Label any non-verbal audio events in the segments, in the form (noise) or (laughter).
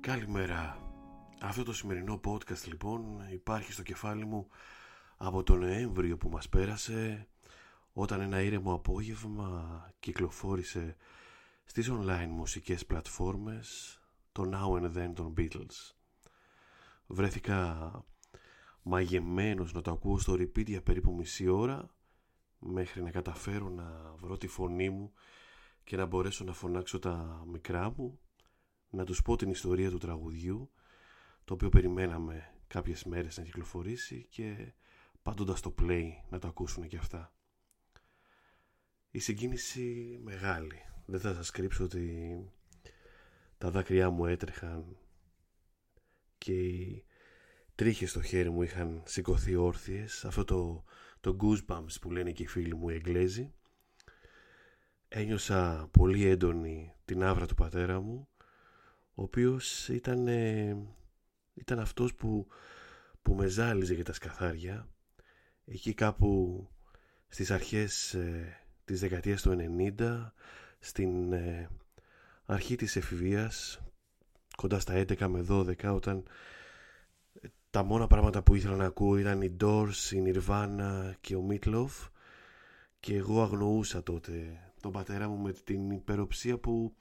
Καλημέρα. Αυτό το σημερινό podcast λοιπόν υπάρχει στο κεφάλι μου από τον Νοέμβριο που μας πέρασε όταν ένα ήρεμο απόγευμα κυκλοφόρησε στις online μουσικές πλατφόρμες το Now and Then των Beatles. Βρέθηκα μαγεμένος να το ακούω στο repeat για περίπου μισή ώρα μέχρι να καταφέρω να βρω τη φωνή μου και να μπορέσω να φωνάξω τα μικρά μου να τους πω την ιστορία του τραγουδιού το οποίο περιμέναμε κάποιες μέρες να κυκλοφορήσει και πάντοντας το play να το ακούσουν και αυτά. Η συγκίνηση μεγάλη. Δεν θα σας κρύψω ότι τα δάκρυά μου έτρεχαν και οι τρίχες στο χέρι μου είχαν σηκωθεί όρθιες. Αυτό το, το goosebumps που λένε και οι φίλοι μου οι Εγγλέζοι. Ένιωσα πολύ έντονη την άβρα του πατέρα μου ο οποίος ήταν, ήταν αυτός που, που με ζάλιζε για τα σκαθάρια εκεί κάπου στις αρχές ε, της δεκαετίας του 90 στην ε, αρχή της εφηβείας κοντά στα 11 με 12 όταν ε, τα μόνα πράγματα που ήθελα να ακούω ήταν οι Doors, η Nirvana και ο Meatloaf. Και εγώ αγνοούσα τότε τον πατέρα μου με την υπεροψία που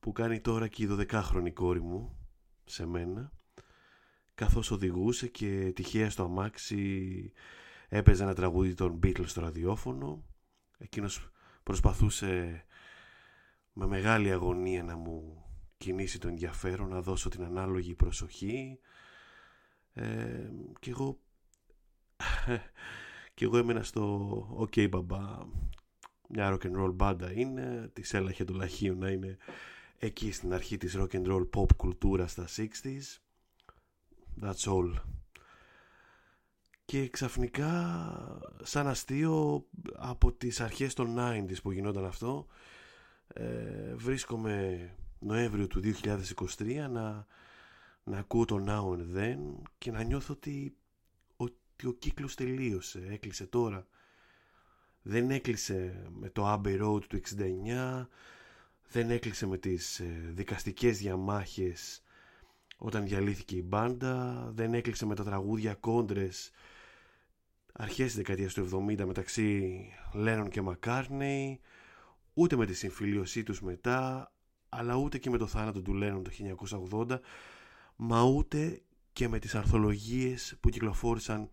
που κάνει τώρα και η 12χρονη κόρη μου σε μένα. Καθώς οδηγούσε και τυχαία στο αμάξι έπαιζε ένα τραγούδι των Beatles στο ραδιόφωνο. Εκείνος προσπαθούσε με μεγάλη αγωνία να μου κινήσει το ενδιαφέρον να δώσω την ανάλογη προσοχή ε, και εγώ (laughs) και εγώ έμενα στο ok μπαμπά μια rock and roll μπάντα είναι της έλαχε το λαχείο να είναι εκεί στην αρχή της rock and roll pop κουλτούρα στα 60s that's all. Και ξαφνικά σαν αστείο από τις αρχές των 90s που γινόταν αυτό ε, βρίσκομαι Νοέμβριο του 2023 να, να ακούω το Now and Then και να νιώθω ότι, ότι ο κύκλος τελείωσε, έκλεισε τώρα. Δεν έκλεισε με το Abbey Road του 69 δεν έκλεισε με τις ε, δικαστικές διαμάχες όταν διαλύθηκε η μπάντα, δεν έκλεισε με τα τραγούδια κόντρες αρχές της δεκαετίας του 70 μεταξύ Λένον και Μακάρνεϊ, ούτε με τη συμφιλίωσή τους μετά, αλλά ούτε και με το θάνατο του Λένον το 1980, μα ούτε και με τις αρθολογίες που κυκλοφόρησαν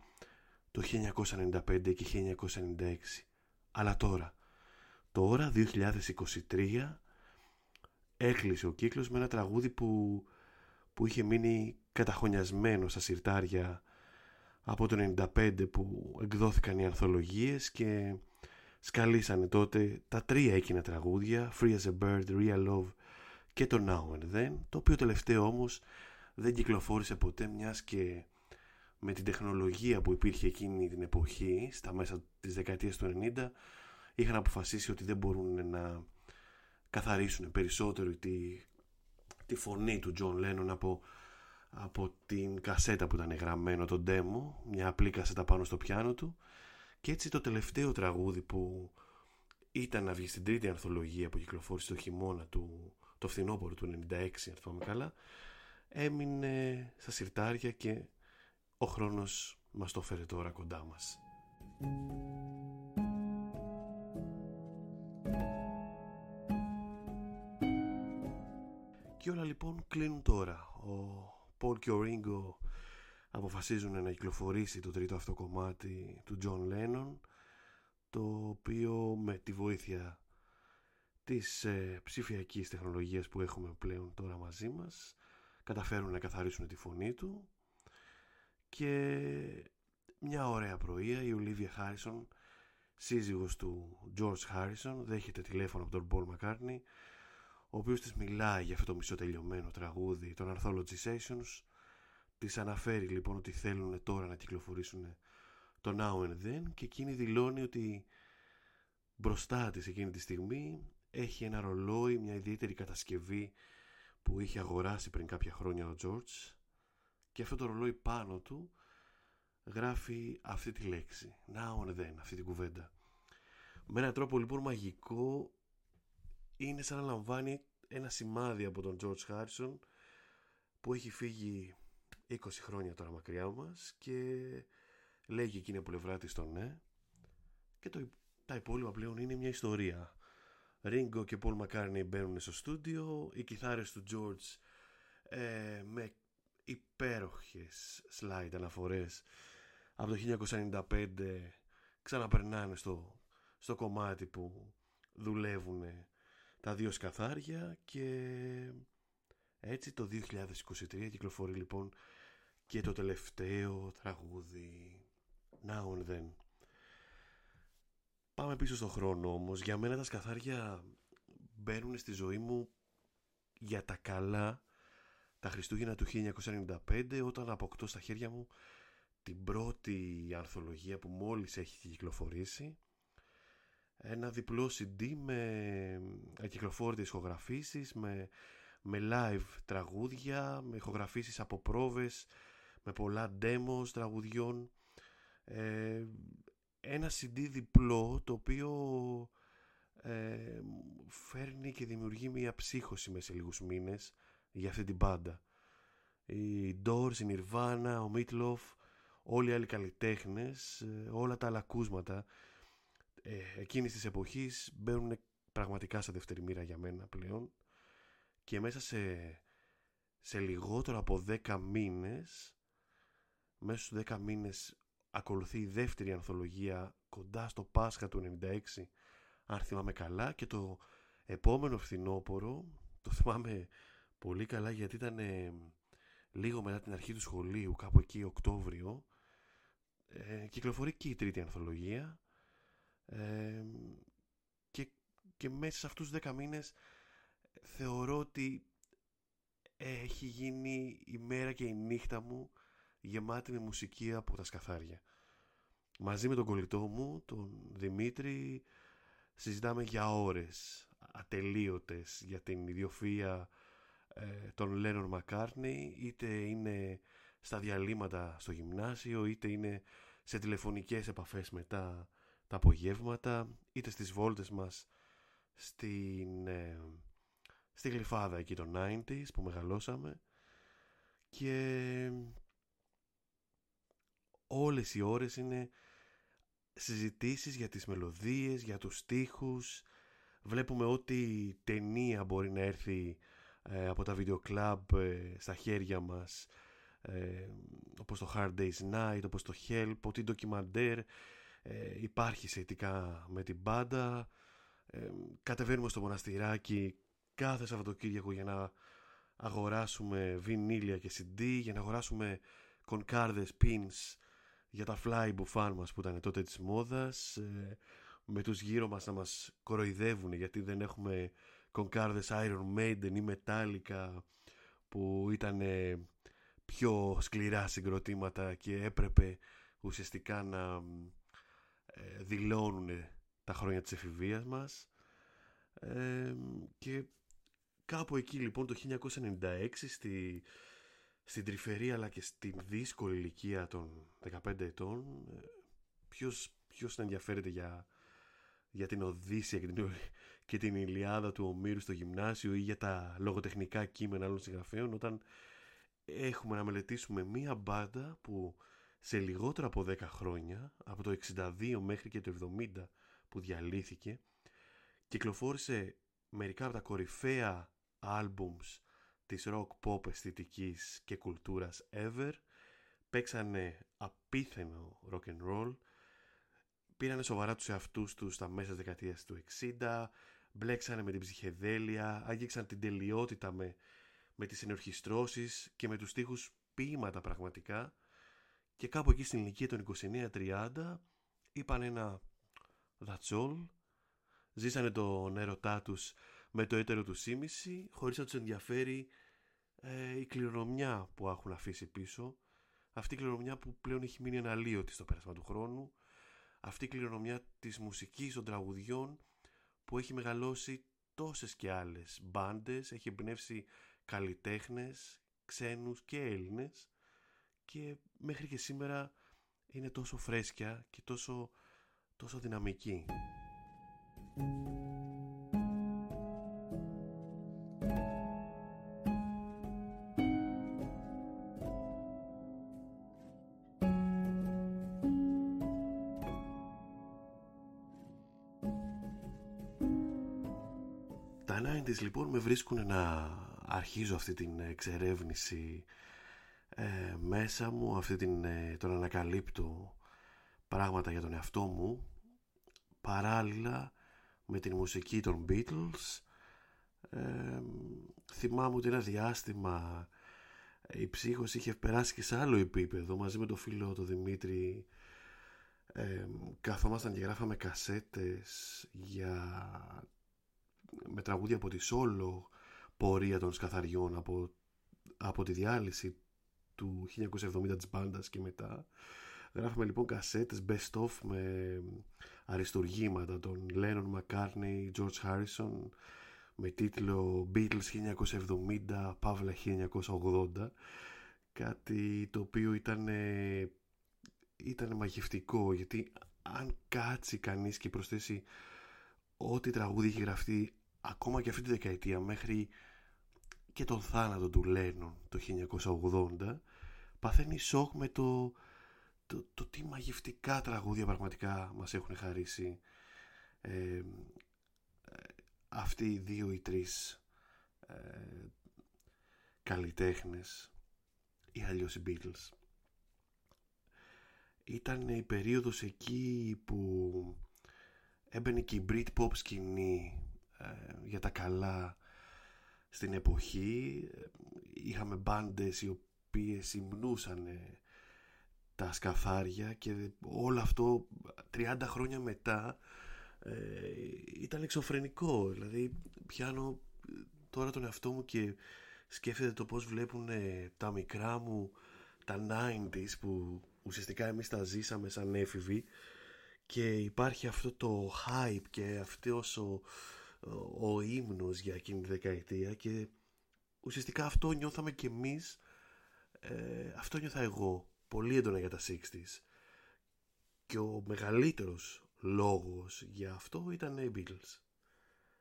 το 1995 και 1996. Αλλά τώρα, τώρα 2023 έκλεισε ο κύκλος με ένα τραγούδι που, που είχε μείνει καταχωνιασμένο στα συρτάρια από το 95 που εκδόθηκαν οι ανθολογίες και σκαλίσανε τότε τα τρία εκείνα τραγούδια Free as a Bird, Real Love και το Now and Then το οποίο τελευταίο όμως δεν κυκλοφόρησε ποτέ μιας και με την τεχνολογία που υπήρχε εκείνη την εποχή στα μέσα της δεκαετίας του 90 είχαν αποφασίσει ότι δεν μπορούν να καθαρίσουν περισσότερο τη, τη φωνή του Τζον Λένον από, από την κασέτα που ήταν γραμμένο το demo, μια απλή κασέτα πάνω στο πιάνο του. Και έτσι το τελευταίο τραγούδι που ήταν να βγει στην τρίτη ανθολογία που κυκλοφόρησε το χειμώνα του, το φθινόπωρο του 96 αν θυμάμαι καλά έμεινε στα συρτάρια και ο χρόνος μας το φέρε τώρα κοντά μας. Και όλα λοιπόν κλείνουν τώρα. Ο Πολ και ο Ρίγκο αποφασίζουν να κυκλοφορήσει το τρίτο αυτό κομμάτι του John Lennon το οποίο με τη βοήθεια της ε, ψηφιακής τεχνολογίας που έχουμε πλέον τώρα μαζί μας καταφέρουν να καθαρίσουν τη φωνή του. Και μια ωραία πρωία η Ολίβια Χάρισον σύζυγος του George Harrison δέχεται τηλέφωνο από τον Paul McCartney ο οποίος της μιλάει για αυτό το μισοτελειωμένο τραγούδι των Anthology Sessions. Της αναφέρει λοιπόν ότι θέλουν τώρα να κυκλοφορήσουν το Now and Then και εκείνη δηλώνει ότι μπροστά της εκείνη τη στιγμή έχει ένα ρολόι, μια ιδιαίτερη κατασκευή που είχε αγοράσει πριν κάποια χρόνια ο George και αυτό το ρολόι πάνω του γράφει αυτή τη λέξη. Now and then αυτή την κουβέντα. Με έναν τρόπο λοιπόν μαγικό είναι σαν να λαμβάνει ένα σημάδι από τον George Harrison που έχει φύγει 20 χρόνια τώρα μακριά μας και λέγει εκείνη από πλευρά της το ναι. Και το, τα υπόλοιπα πλέον είναι μια ιστορία Ringo και Paul McCartney μπαίνουν στο στούντιο οι κιθάρες του George ε, με υπέροχες slide αναφορές από το 1995 ξαναπερνάνε στο, στο κομμάτι που δουλεύουν τα δύο σκαθάρια και έτσι το 2023 κυκλοφορεί λοιπόν και το τελευταίο τραγούδι Now and Then. Πάμε πίσω στον χρόνο όμως. Για μένα τα σκαθάρια μπαίνουν στη ζωή μου για τα καλά. Τα Χριστούγεννα του 1995 όταν αποκτώ στα χέρια μου την πρώτη ανθολογία που μόλις έχει κυκλοφορήσει. Ένα διπλό CD με ακυκλοφόρητες ηχογραφήσεις με, με live τραγούδια με ηχογραφήσεις από πρόβες με πολλά demos τραγουδιών. Ε, ένα CD διπλό το οποίο ε, φέρνει και δημιουργεί μια ψύχωση μέσα σε λίγους μήνες για αυτή την μπάντα οι Doors, η Nirvana, ο Meatloaf όλοι οι άλλοι καλλιτέχνες ε, όλα τα άλλα ακούσματα ε, εκείνης της εποχής μπαίνουν πραγματικά σε δεύτερη μοίρα για μένα πλέον. Και μέσα σε, σε λιγότερο από 10 μήνες μέσα στους 10 μήνες ακολουθεί η δεύτερη ανθολογία κοντά στο Πάσχα του 96 αν θυμάμαι καλά και το επόμενο φθινόπωρο το θυμάμαι πολύ καλά γιατί ήταν λίγο μετά την αρχή του σχολείου κάπου εκεί Οκτώβριο ε, κυκλοφορεί και η τρίτη ανθολογία ε, και, και μέσα σε αυτούς τους 10 μήνες θεωρώ ότι έχει γίνει η μέρα και η νύχτα μου γεμάτη με μουσική από τα σκαθάρια. Μαζί με τον κολλητό μου, τον Δημήτρη, συζητάμε για ώρες ατελείωτες για την ιδιοφία ε, των Λένον Μακάρνι, είτε είναι στα διαλύματα στο γυμνάσιο, είτε είναι σε τηλεφωνικές επαφές μετά τα απογεύματα, είτε στις βόλτες μας στην, ε, στη γλυφάδα εκεί των 90s που μεγαλώσαμε. Και όλες οι ώρες είναι συζητήσεις για τις μελωδίες, για τους στίχους. Βλέπουμε ότι ταινία μπορεί να έρθει ε, από τα βίντεο κλαμπ ε, στα χέρια μας. Ε, όπως το Hard Day's Night, όπως το Help, ότι ντοκιμαντέρ ε, υπάρχει σχετικά με την μπάντα ε, κατεβαίνουμε στο μοναστηράκι κάθε Σαββατοκύριακο για να αγοράσουμε βινίλια και CD για να αγοράσουμε κονκάρδες, pins για τα fly μπουφάν μας που ήταν τότε της μόδας ε, με τους γύρω μας να μας κοροϊδεύουν γιατί δεν έχουμε κονκάρδες Iron Maiden ή Metallica που ήταν πιο σκληρά συγκροτήματα και έπρεπε ουσιαστικά να ε, δηλώνουν τα χρόνια της εφηβείας μας. Ε, και κάπου εκεί λοιπόν το 1996 στη, στην τρυφερή αλλά και στην δύσκολη ηλικία των 15 ετών ε, ποιος, ποιος ενδιαφέρεται για, για την Οδύσσια και την, και την Ηλιάδα του Ομήρου στο γυμνάσιο ή για τα λογοτεχνικά κείμενα άλλων συγγραφέων όταν έχουμε να μελετήσουμε μία μπάντα που σε λιγότερο από 10 χρόνια, από το 62 μέχρι και το 70 που διαλύθηκε, κυκλοφόρησε μερικά από τα κορυφαία άλμπουμς της rock pop αισθητικής και κουλτούρας ever, παίξανε απίθενο rock and roll, πήρανε σοβαρά τους εαυτούς τους στα μέσα της δεκαετίας του 60, μπλέξανε με την ψυχεδέλεια, άγγιξαν την τελειότητα με, με τις ενορχιστρώσεις και με τους στίχους ποίηματα πραγματικά, και κάπου εκεί στην ηλικία των 29-30 είπαν ένα That's all. Ζήσανε τον έρωτά τους με το έτερο του σήμιση χωρίς να τους ενδιαφέρει ε, η κληρονομιά που έχουν αφήσει πίσω. Αυτή η κληρονομιά που πλέον έχει μείνει αναλύωτη στο πέρασμα του χρόνου. Αυτή η κληρονομιά της μουσικής, των τραγουδιών που έχει μεγαλώσει τόσες και άλλες μπάντες, έχει εμπνεύσει καλλιτέχνες, ξένους και Έλληνες και μέχρι και σήμερα είναι τόσο φρέσκια και τόσο, τόσο δυναμική. Λοιπόν με βρίσκουν να αρχίζω αυτή την εξερεύνηση ε, μέσα μου, αυτή την, ε, τον ανακαλύπτω πράγματα για τον εαυτό μου παράλληλα με την μουσική των Beatles. Ε, θυμάμαι ότι ένα διάστημα η ψύχος είχε περάσει και σε άλλο επίπεδο μαζί με τον φίλο τον Δημήτρη. Ε, καθόμασταν και γράφαμε κασέτες για με τραγούδια από τη σόλο πορεία των σκαθαριών από, από τη διάλυση του 1970 της μπάντας και μετά. Γράφαμε λοιπόν κασέτες best of με αριστουργήματα των Lennon McCartney, George Harrison με τίτλο Beatles 1970 Παύλα 1980 κάτι το οποίο ήταν ήταν μαγευτικό γιατί αν κάτσει κανείς και προσθέσει ό,τι τραγούδι έχει γραφτεί ακόμα και αυτή τη δεκαετία μέχρι και τον θάνατο του Λένον το 1980 παθαίνει σοκ με το, το, το τι μαγευτικά τραγούδια πραγματικά μας έχουν χαρίσει ε, αυτοί οι δύο ή τρεις ε, καλλιτέχνες ή αλλιώς οι Beatles. Ήταν η περίοδος εκεί που έμπαινε και η Britpop σκηνή ε, για τα καλά στην εποχή είχαμε μπάντες οι οποίες υμνούσαν τα σκαθάρια και όλο αυτό 30 χρόνια μετά ε, ήταν εξωφρενικό. Δηλαδή πιάνω τώρα τον εαυτό μου και σκέφτεται το πως βλέπουν τα μικρά μου τα 90s που ουσιαστικά εμείς τα ζήσαμε σαν έφηβοι και υπάρχει αυτό το hype και αυτός ο, ο ύμνος για εκείνη τη δεκαετία και ουσιαστικά αυτό νιώθαμε κι εμείς ε, αυτό νιώθα εγώ πολύ έντονα για τα 60's και ο μεγαλύτερος λόγος για αυτό ήταν οι Beatles.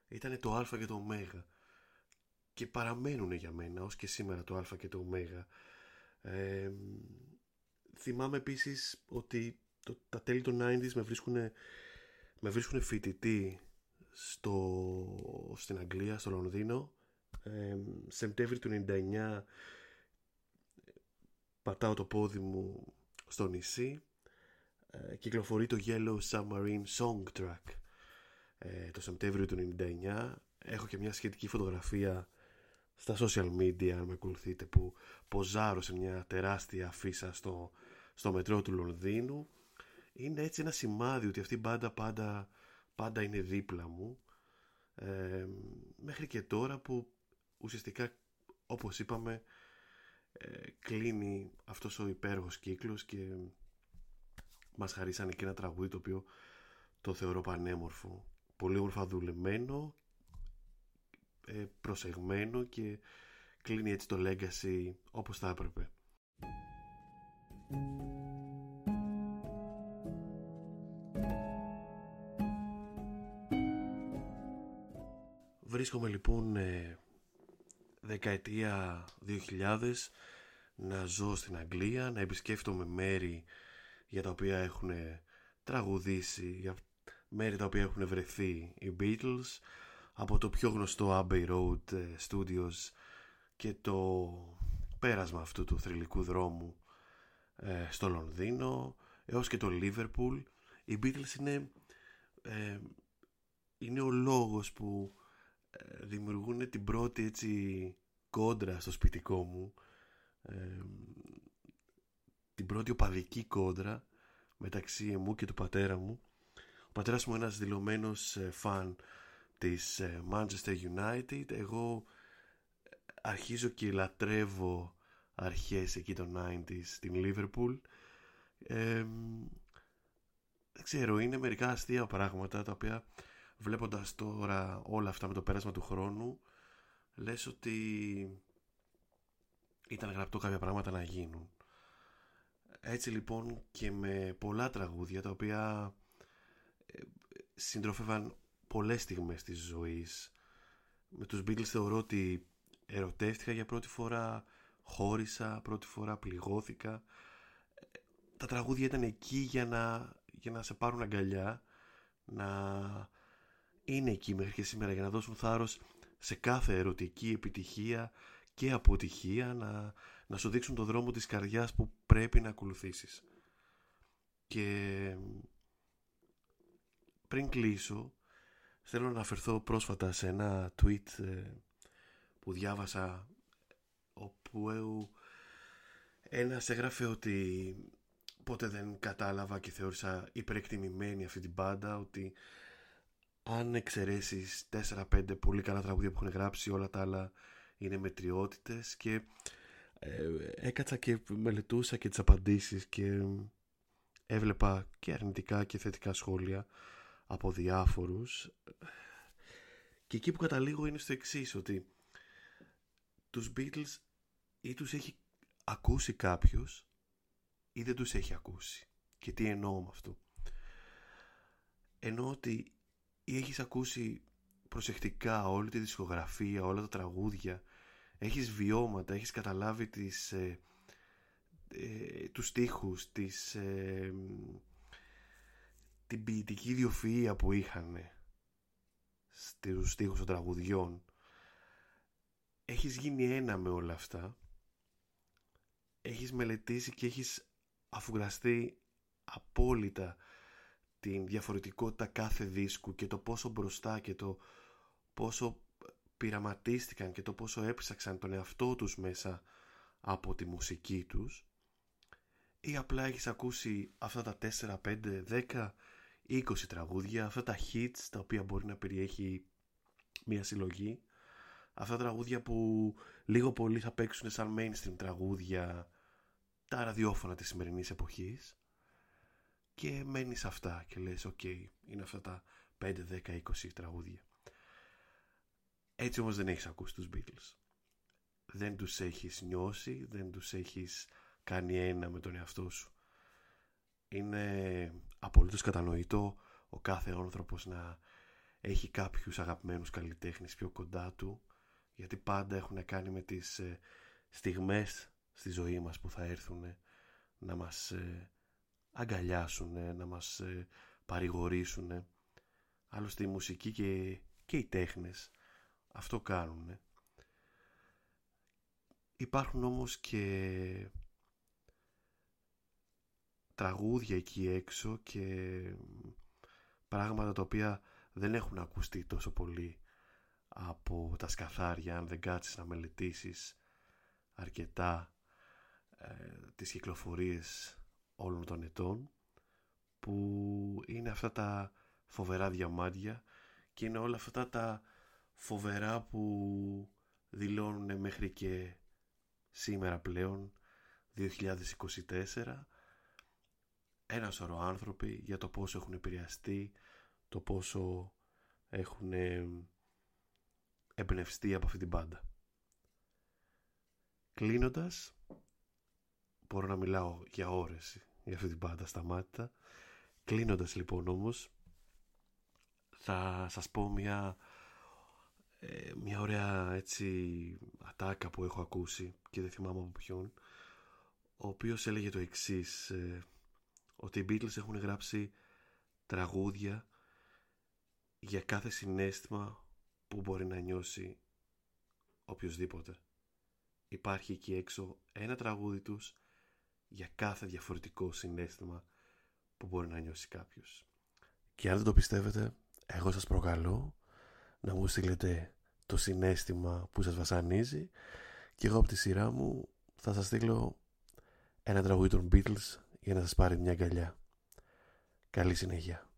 Ήταν το α και το ω. Και παραμένουν για μένα ως και σήμερα το α και το ω. Ε, θυμάμαι επίσης ότι το, τα τέλη των 90s με βρίσκουν, με βρίσκουν φοιτητή στο, στην Αγγλία, στο Λονδίνο. Ε, Σεπτέμβρη του 99 πατάω το πόδι μου στο νησί. Ε, κυκλοφορεί το Yellow Submarine Song Track ε, το Σεπτέμβριο του 99. Έχω και μια σχετική φωτογραφία στα social media αν με ακολουθείτε που ποζάρω σε μια τεράστια αφίσα στο, στο μετρό του Λονδίνου είναι έτσι ένα σημάδι ότι αυτή η μπάντα πάντα, πάντα είναι δίπλα μου ε, μέχρι και τώρα που ουσιαστικά όπως είπαμε ε, κλείνει αυτός ο υπέροχος κύκλος και μας χαρίσανε και ένα τραγούδι το οποίο το θεωρώ πανέμορφο. Πολύ όμορφα δουλεμένο ε, προσεγμένο και κλείνει έτσι το legacy όπως θα έπρεπε Βρίσκομαι λοιπόν ε, δεκαετία 2000 να ζω στην Αγγλία, να επισκέφτομαι μέρη για τα οποία έχουν τραγουδήσει, για μέρη τα οποία έχουν βρεθεί οι Beatles, από το πιο γνωστό Abbey Road ε, Studios και το πέρασμα αυτού του θρηλυκού δρόμου ε, στο Λονδίνο έως και το Liverpool. Οι Beatles είναι, είναι ο λόγος που δημιουργούν την πρώτη έτσι κόντρα στο σπιτικό μου. Την πρώτη οπαδική κόντρα μεταξύ εμού και του πατέρα μου. Ο πατέρας μου είναι ένας δηλωμένος ε, φαν της ε, Manchester United. Εγώ αρχίζω και λατρεύω αρχές εκεί των 90s στην Liverpool ε, δεν ξέρω είναι μερικά αστεία πράγματα τα οποία βλέποντας τώρα όλα αυτά με το πέρασμα του χρόνου λες ότι ήταν γραπτό κάποια πράγματα να γίνουν Έτσι λοιπόν και με πολλά τραγούδια τα οποία ε, συντροφεύαν πολλές στιγμές της ζωής. Με τους Beatles θεωρώ ότι ερωτεύτηκα για πρώτη φορά, χώρισα πρώτη φορά, πληγώθηκα. Τα τραγούδια ήταν εκεί για να, για να σε πάρουν αγκαλιά, να είναι εκεί μέχρι και σήμερα για να δώσουν θάρρος σε κάθε ερωτική επιτυχία και αποτυχία να, να σου δείξουν το δρόμο της καρδιάς που πρέπει να ακολουθήσεις. Και πριν κλείσω θέλω να αναφερθώ πρόσφατα σε ένα tweet ε, που διάβασα όπου ένας έγραφε ότι ποτέ δεν κατάλαβα και θεώρησα υπερεκτιμημένη αυτή την μπάντα ότι αν εξαιρέσεις 4-5 πολύ καλά τραγούδια που έχουν γράψει όλα τα άλλα είναι μετριότητες και ε, έκατσα και μελετούσα και τις απαντήσεις και έβλεπα και αρνητικά και θετικά σχόλια από διάφορους. Και εκεί που καταλήγω είναι στο εξής ότι τους Beatles ή τους έχει ακούσει κάποιος ή δεν τους έχει ακούσει. Και τι εννοώ με αυτό. Εννοώ ότι ή έχεις ακούσει προσεκτικά όλη τη δισκογραφία, όλα τα τραγούδια; Έχεις βιώματα, έχεις καταλάβει τις, ε, ε, τους στίχους, τις, ε, την ποιητική ιδιοφυΐα που είχαν στους στίχους των τραγουδιών; Έχεις γίνει ένα με όλα αυτά; Έχεις μελετήσει και έχεις αφουγκραστεί απόλυτα την διαφορετικότητα κάθε δίσκου και το πόσο μπροστά και το πόσο πειραματίστηκαν και το πόσο έψαξαν τον εαυτό τους μέσα από τη μουσική τους ή απλά έχεις ακούσει αυτά τα 4, 5, 10, 20 τραγούδια, αυτά τα hits τα οποία μπορεί να περιέχει μια συλλογή αυτά τα τραγούδια που λίγο πολύ θα παίξουν σαν mainstream τραγούδια τα ραδιόφωνα της σημερινής εποχής και μένεις αυτά και λες οκ είναι αυτά τα 5, 10, 20 τραγούδια έτσι όμως δεν έχεις ακούσει τους Beatles. Δεν τους έχεις νιώσει δεν τους έχεις κάνει ένα με τον εαυτό σου. Είναι απολύτως κατανοητό ο κάθε άνθρωπος να έχει κάποιους αγαπημένους καλλιτέχνες πιο κοντά του γιατί πάντα έχουν κάνει με τις ε, στιγμές στη ζωή μας που θα έρθουν να μας ε, αγκαλιάσουν, να μας ε, παρηγορήσουν. Άλλωστε η μουσική και, και οι τέχνες αυτό κάνουν. Υπάρχουν όμως και τραγούδια εκεί έξω και πράγματα τα οποία δεν έχουν ακουστεί τόσο πολύ από τα σκαθάρια αν δεν κάτσεις να μελετήσεις αρκετά ε, τις κυκλοφορίες όλων των ετών που είναι αυτά τα φοβερά διαμάντια και είναι όλα αυτά τα φοβερά που δηλώνουν μέχρι και σήμερα πλέον 2024 ένα σωρό άνθρωποι για το πόσο έχουν επηρεαστεί το πόσο έχουν εμπνευστεί από αυτή την πάντα. Κλείνοντας, μπορώ να μιλάω για ώρες για αυτή την πάντα σταμάτητα. Κλείνοντας λοιπόν όμως, θα σας πω μια, ε, μια ωραία έτσι ατάκα που έχω ακούσει και δεν θυμάμαι από ποιον, ο οποίος έλεγε το εξής, ε, ότι οι Beatles έχουν γράψει τραγούδια για κάθε συνέστημα που μπορεί να νιώσει οποιοδήποτε. Υπάρχει εκεί έξω ένα τραγούδι τους για κάθε διαφορετικό συνέστημα που μπορεί να νιώσει κάποιος. Και αν δεν το πιστεύετε, εγώ σας προκαλώ να μου στείλετε το συνέστημα που σας βασανίζει και εγώ από τη σειρά μου θα σας στείλω ένα τραγούδι των Beatles για να σας πάρει μια αγκαλιά. Καλή συνέχεια.